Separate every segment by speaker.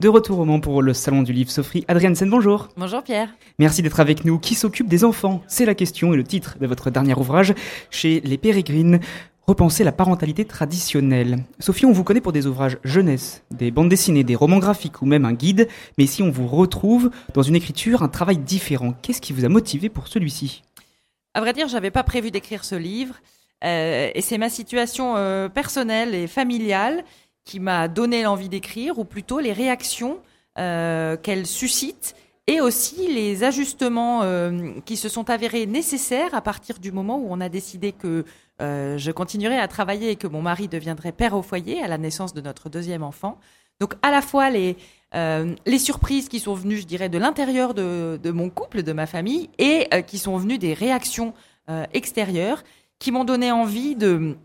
Speaker 1: De retour au Mans pour le Salon du Livre Sophie. Adrienne Sen, bonjour.
Speaker 2: Bonjour Pierre.
Speaker 1: Merci d'être avec nous. Qui s'occupe des enfants? C'est la question et le titre de votre dernier ouvrage chez Les Pérégrines. Repenser la parentalité traditionnelle. Sophie, on vous connaît pour des ouvrages jeunesse, des bandes dessinées, des romans graphiques ou même un guide, mais ici on vous retrouve dans une écriture, un travail différent. Qu'est-ce qui vous a motivé pour celui-ci?
Speaker 2: À vrai dire, j'avais pas prévu d'écrire ce livre, euh, et c'est ma situation euh, personnelle et familiale qui m'a donné l'envie d'écrire, ou plutôt les réactions euh, qu'elle suscite et aussi les ajustements euh, qui se sont avérés nécessaires à partir du moment où on a décidé que euh, je continuerais à travailler et que mon mari deviendrait père au foyer à la naissance de notre deuxième enfant. Donc à la fois les, euh, les surprises qui sont venues, je dirais, de l'intérieur de, mon couple, de ma famille, et qui sont venues des réactions extérieures qui m'ont donné envie de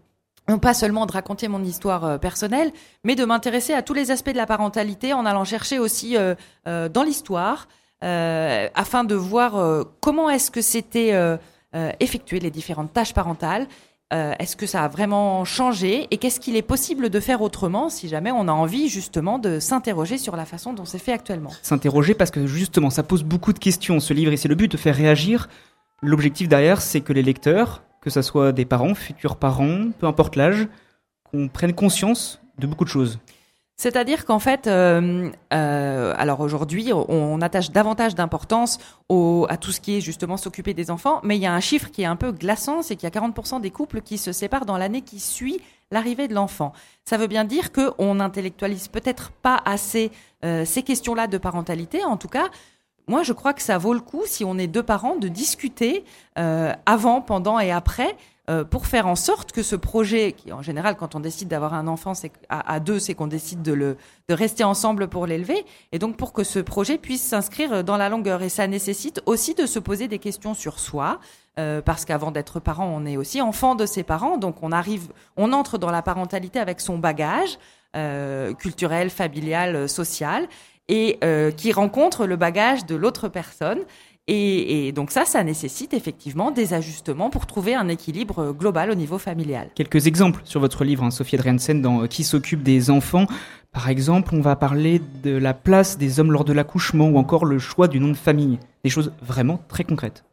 Speaker 2: non pas seulement de raconter mon histoire euh, personnelle, mais de m'intéresser à tous les aspects de la parentalité en allant chercher aussi euh, euh, dans l'histoire, afin de voir comment est-ce que c'était effectué les différentes tâches parentales. est-ce que ça a vraiment changé et qu'est-ce qu'il est possible de faire autrement si jamais on a envie justement de s'interroger sur la façon dont c'est fait actuellement
Speaker 1: S'interroger parce que justement ça pose beaucoup de questions ce livre et c'est le but de faire réagir. L'objectif derrière c'est que les lecteurs, que ce soit des parents, futurs parents, peu importe l'âge, qu'on prenne conscience de beaucoup de choses.
Speaker 2: C'est-à-dire qu'en fait, euh, euh, alors aujourd'hui, on, attache davantage d'importance à tout ce qui est justement s'occuper des enfants, mais il y a un chiffre qui est un peu glaçant, c'est qu'il y a 40% des couples qui se séparent dans l'année qui suit l'arrivée de l'enfant. Ça veut bien dire qu'on n'intellectualise peut-être pas assez euh, ces questions-là de parentalité, en tout cas. Moi, je crois que ça vaut le coup, si on est deux parents, de discuter euh, avant, pendant et après euh, pour faire en sorte que ce projet, qui en général, quand on décide d'avoir un enfant c'est à, deux, c'est qu'on décide de, le, de rester ensemble pour l'élever, et donc pour que ce projet puisse s'inscrire dans la longueur. Et ça nécessite aussi de se poser des questions sur soi, euh, parce qu'avant d'être parent, on est aussi enfant de ses parents, donc on arrive, on entre dans la parentalité avec son bagage euh, culturel, familial, social et euh, qui rencontre le bagage de l'autre personne. Et, et, donc ça, ça nécessite effectivement des ajustements pour trouver un équilibre global au niveau familial.
Speaker 1: Quelques exemples sur votre livre, hein, Sophie Adriansen, dans Qui s'occupe des enfants. Par exemple, on va parler de la place des hommes lors de l'accouchement ou encore le choix du nom de famille. Des choses vraiment très concrètes.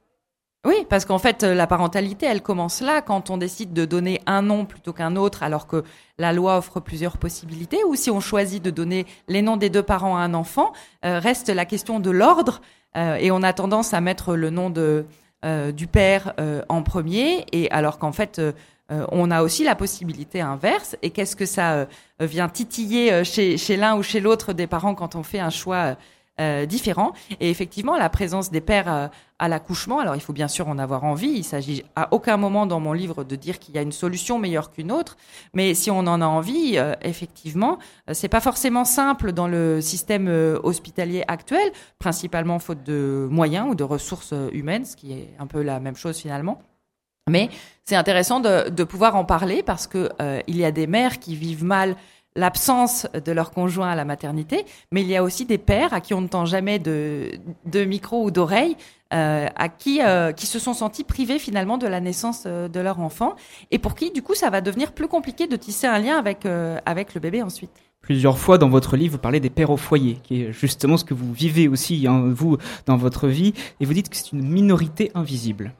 Speaker 2: Oui, parce qu'en fait, la parentalité, elle commence là, quand on décide de donner un nom plutôt qu'un autre, alors que la loi offre plusieurs possibilités, ou si on choisit de donner les noms des deux parents à un enfant, euh, reste la question de l'ordre, euh, et on a tendance à mettre le nom euh, du père euh, en premier, et alors qu'en fait, euh, on a aussi la possibilité inverse, et qu'est-ce que ça vient titiller chez l'un ou chez l'autre des parents quand on fait un choix euh, différents. Et effectivement, la présence des pères euh, à l'accouchement, alors il faut bien sûr en avoir envie, il s'agit à aucun moment dans mon livre de dire qu'il y a une solution meilleure qu'une autre, mais si on en a envie, euh, effectivement, c'est pas forcément simple dans le système hospitalier actuel, principalement faute de moyens ou de ressources humaines, ce qui est un peu la même chose finalement. Mais c'est intéressant de, de, pouvoir en parler parce que il y a des mères qui vivent mal l'absence de leur conjoint à la maternité, mais il y a aussi des pères à qui on ne tend jamais de, de micro ou d'oreille, euh, à qui euh, qui se sont sentis privés finalement de la naissance euh, de leur enfant, et pour qui du coup ça va devenir plus compliqué de tisser un lien avec avec le bébé ensuite.
Speaker 1: Plusieurs fois dans votre livre, vous parlez des pères au foyer, qui est justement ce que vous vivez aussi, hein, vous, dans votre vie, et vous dites que c'est une minorité invisible.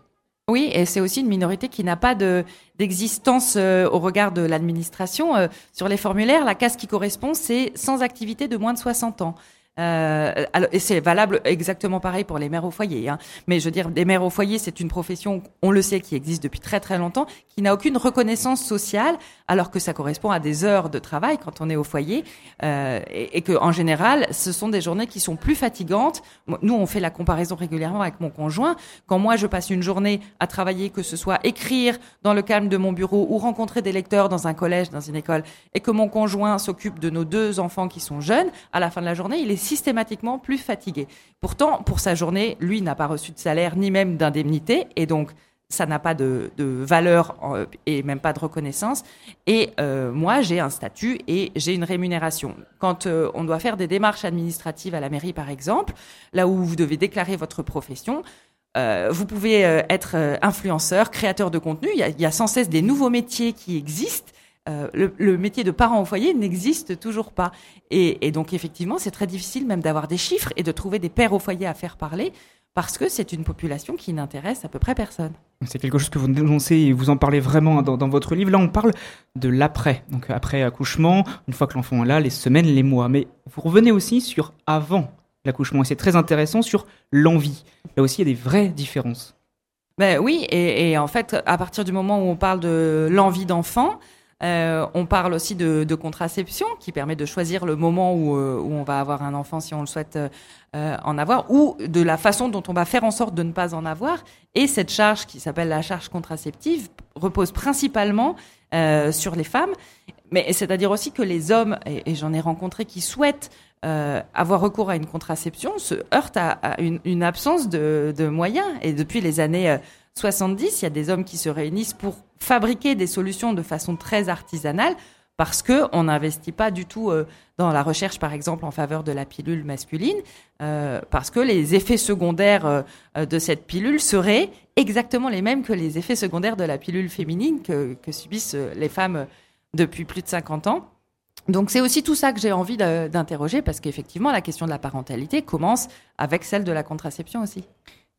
Speaker 2: Oui, et c'est aussi une minorité qui n'a pas de d'existence euh, au regard de l'administration. Euh, sur les formulaires, la case qui correspond, c'est sans activité de moins de 60 ans. Euh, alors, et c'est valable exactement pareil pour les mères au foyer. Hein. Mais je veux dire, des mères au foyer, c'est une profession, on le sait, qui existe depuis très très longtemps, qui n'a aucune reconnaissance sociale, alors que ça correspond à des heures de travail quand on est au foyer, euh, et, et que en général, ce sont des journées qui sont plus fatigantes. Nous, on fait la comparaison régulièrement avec mon conjoint. Quand moi, je passe une journée à travailler, que ce soit écrire dans le calme de mon bureau ou rencontrer des lecteurs dans un collège, dans une école, et que mon conjoint s'occupe de nos deux enfants qui sont jeunes, à la fin de la journée, il est systématiquement plus fatigué. Pourtant, pour sa journée, lui n'a pas reçu de salaire ni même d'indemnité, et donc ça n'a pas de, valeur et même pas de reconnaissance. Et euh, moi, j'ai un statut et j'ai une rémunération. Quand euh, on doit faire des démarches administratives à la mairie, par exemple, là où vous devez déclarer votre profession, euh, vous pouvez être influenceur, créateur de contenu. Il y a sans cesse des nouveaux métiers qui existent le, métier de parent au foyer n'existe toujours pas. Et, et donc effectivement, c'est très difficile même d'avoir des chiffres et de trouver des pères au foyer à faire parler parce que c'est une population qui n'intéresse à peu près personne.
Speaker 1: C'est quelque chose que vous dénoncez et vous en parlez vraiment dans, votre livre. Là, on parle de l'après, donc après accouchement, une fois que l'enfant est là, les semaines, les mois. Mais vous revenez aussi sur avant l'accouchement et c'est très intéressant sur l'envie. Là aussi, il y a des vraies différences.
Speaker 2: Ben oui, et, et, en fait, à partir du moment où on parle de l'envie d'enfant, euh, on parle aussi de, contraception qui permet de choisir le moment où, euh, où, on va avoir un enfant si on le souhaite euh, en avoir ou de la façon dont on va faire en sorte de ne pas en avoir. Et cette charge qui s'appelle la charge contraceptive repose principalement sur les femmes. Mais c'est-à-dire aussi que les hommes, et, j'en ai rencontré qui souhaitent avoir recours à une contraception, se heurtent à, une, une, absence de, de, moyens. Et depuis les années 70, il y a des hommes qui se réunissent pour fabriquer des solutions de façon très artisanale parce que on n'investit pas du tout euh, dans la recherche, par exemple, en faveur de la pilule masculine, euh, parce que les effets secondaires euh, de cette pilule seraient exactement les mêmes que les effets secondaires de la pilule féminine que, que subissent les femmes depuis plus de 50 ans. Donc c'est aussi tout ça que j'ai envie d'interroger, parce qu'effectivement, la question de la parentalité commence avec celle de la contraception aussi.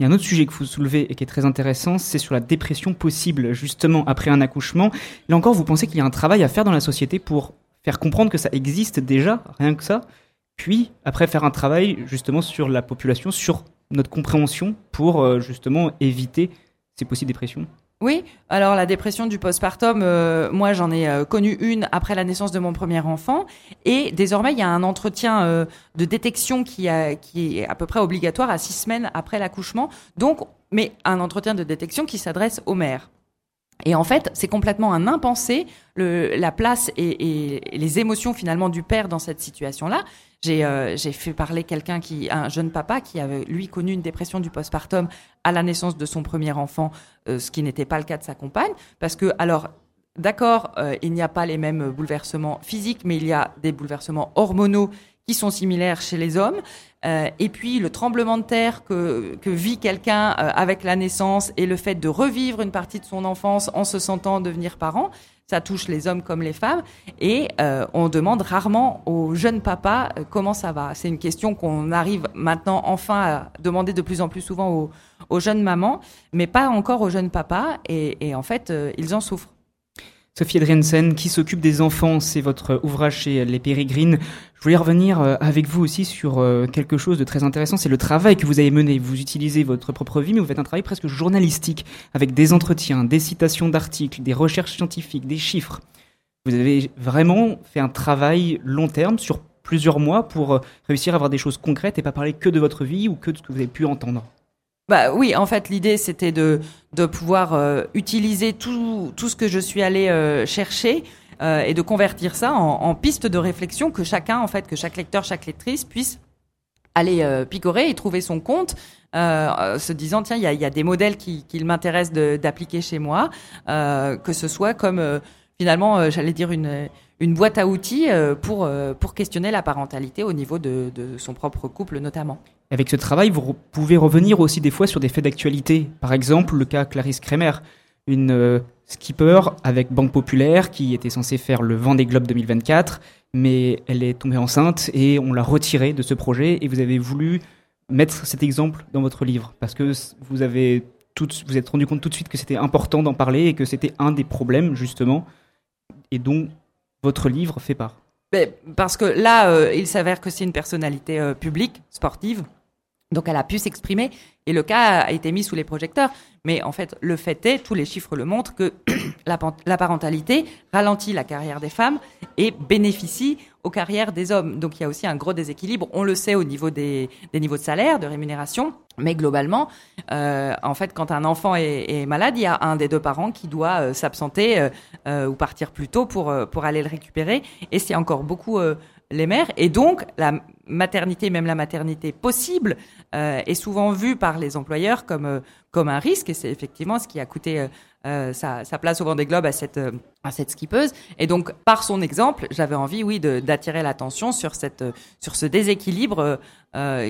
Speaker 1: Il y a un autre sujet que vous soulevez et qui est très intéressant, c'est sur la dépression possible justement après un accouchement. Là encore, vous pensez qu'il y a un travail à faire dans la société pour faire comprendre que ça existe déjà, rien que ça, puis après faire un travail justement sur la population, sur notre compréhension pour euh, justement éviter ces possibles dépressions?
Speaker 2: Oui, alors la dépression du postpartum, euh, moi j'en ai euh, connu une après la naissance de mon premier enfant, et désormais il y a un entretien euh, de détection qui, est à peu près obligatoire à six semaines après l'accouchement, donc mais un entretien de détection qui s'adresse aux mères. Et en fait, c'est complètement un impensé la place et, les émotions finalement du père dans cette situation-là. J'ai euh, fait parler quelqu'un qui, un jeune papa qui avait lui connu une dépression du postpartum à la naissance de son premier enfant, euh, ce qui n'était pas le cas de sa compagne, parce que alors d'accord, euh, il n'y a pas les mêmes bouleversements physiques, mais il y a des bouleversements hormonaux qui sont similaires chez les hommes. Euh, et puis le tremblement de terre que, que vit quelqu'un euh, avec la naissance et le fait de revivre une partie de son enfance en se sentant devenir parent, ça touche les hommes comme les femmes. Et euh, on demande rarement aux jeunes papas comment ça va. C'est une question qu'on arrive maintenant enfin à demander de plus en plus souvent aux, aux jeunes mamans, mais pas encore aux jeunes papas. Et, et en fait, ils en souffrent.
Speaker 1: Sophie Adriensen, qui s'occupe des enfants, c'est votre ouvrage chez Les Pérégrines. Je voulais revenir euh, avec vous aussi sur euh, quelque chose de très intéressant, c'est le travail que vous avez mené. Vous utilisez votre propre vie, mais vous faites un travail presque journalistique, avec des entretiens, des citations d'articles, des recherches scientifiques, des chiffres. Vous avez vraiment fait un travail long terme sur plusieurs mois pour euh, réussir à avoir des choses concrètes et pas parler que de votre vie ou que de ce que vous avez pu entendre.
Speaker 2: Bah oui, en fait, l'idée c'était de de pouvoir euh, utiliser tout tout ce que je suis allée euh, chercher euh, et de convertir ça en, en piste de réflexion que chacun, en fait, que chaque lecteur, chaque lectrice puisse aller picorer et trouver son compte, se disant tiens, il y a, y a, des modèles qui, qui m'intéressent d'appliquer chez moi, que ce soit comme finalement, j'allais dire une une boîte à outils pour pour questionner la parentalité au niveau de, de son propre couple notamment.
Speaker 1: Avec ce travail, vous pouvez revenir aussi des fois sur des faits d'actualité. Par exemple, le cas Clarisse Kremer, une euh, skipper avec Banque Populaire qui était censée faire le vent des globes 2024, mais elle est tombée enceinte et on l'a retirée de ce projet et vous avez voulu mettre cet exemple dans votre livre parce que vous avez vous êtes rendu compte tout de suite que c'était important d'en parler et que c'était un des problèmes justement et dont votre livre fait part.
Speaker 2: parce que là, euh, il s'avère que c'est une personnalité euh, publique, sportive, donc elle a pu s'exprimer et le cas a été mis sous les projecteurs. Mais en fait, le fait est, tous les chiffres le montrent, que la, parentalité ralentit la carrière des femmes et bénéficie aux carrières des hommes. Donc il y a aussi un gros déséquilibre. On le sait au niveau des, niveaux de salaire, de rémunération, mais globalement, euh, en fait, quand un enfant est, malade, il y a un des deux parents qui doit euh, s'absenter euh, ou partir plus tôt pour pour aller le récupérer. Et c'est encore beaucoup les mères. Et donc, la maternité, même la maternité possible, euh, est souvent vue par les employeurs comme, euh, comme un risque. Et c'est effectivement ce qui a coûté euh, sa, place au Vendée Globe à cette, à cette skippeuse. Et donc, par son exemple, j'avais envie, oui, d'attirer l'attention sur, sur ce déséquilibre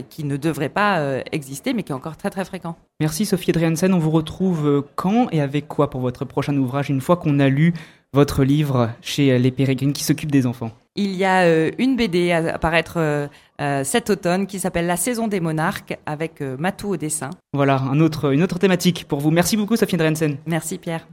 Speaker 2: qui ne devrait pas exister, mais qui est encore très, très fréquent.
Speaker 1: Merci Sophie Adriansen. On vous retrouve quand et avec quoi pour votre prochain ouvrage, une fois qu'on a lu votre livre chez Les Pérégrines qui s'occupent des enfants?
Speaker 2: Il y a euh, une BD à apparaître euh, euh, cet automne qui s'appelle La saison des monarques avec Matou au dessin.
Speaker 1: Voilà, un autre, une autre thématique pour vous. Merci beaucoup Sophie Drensen.
Speaker 2: Merci Pierre.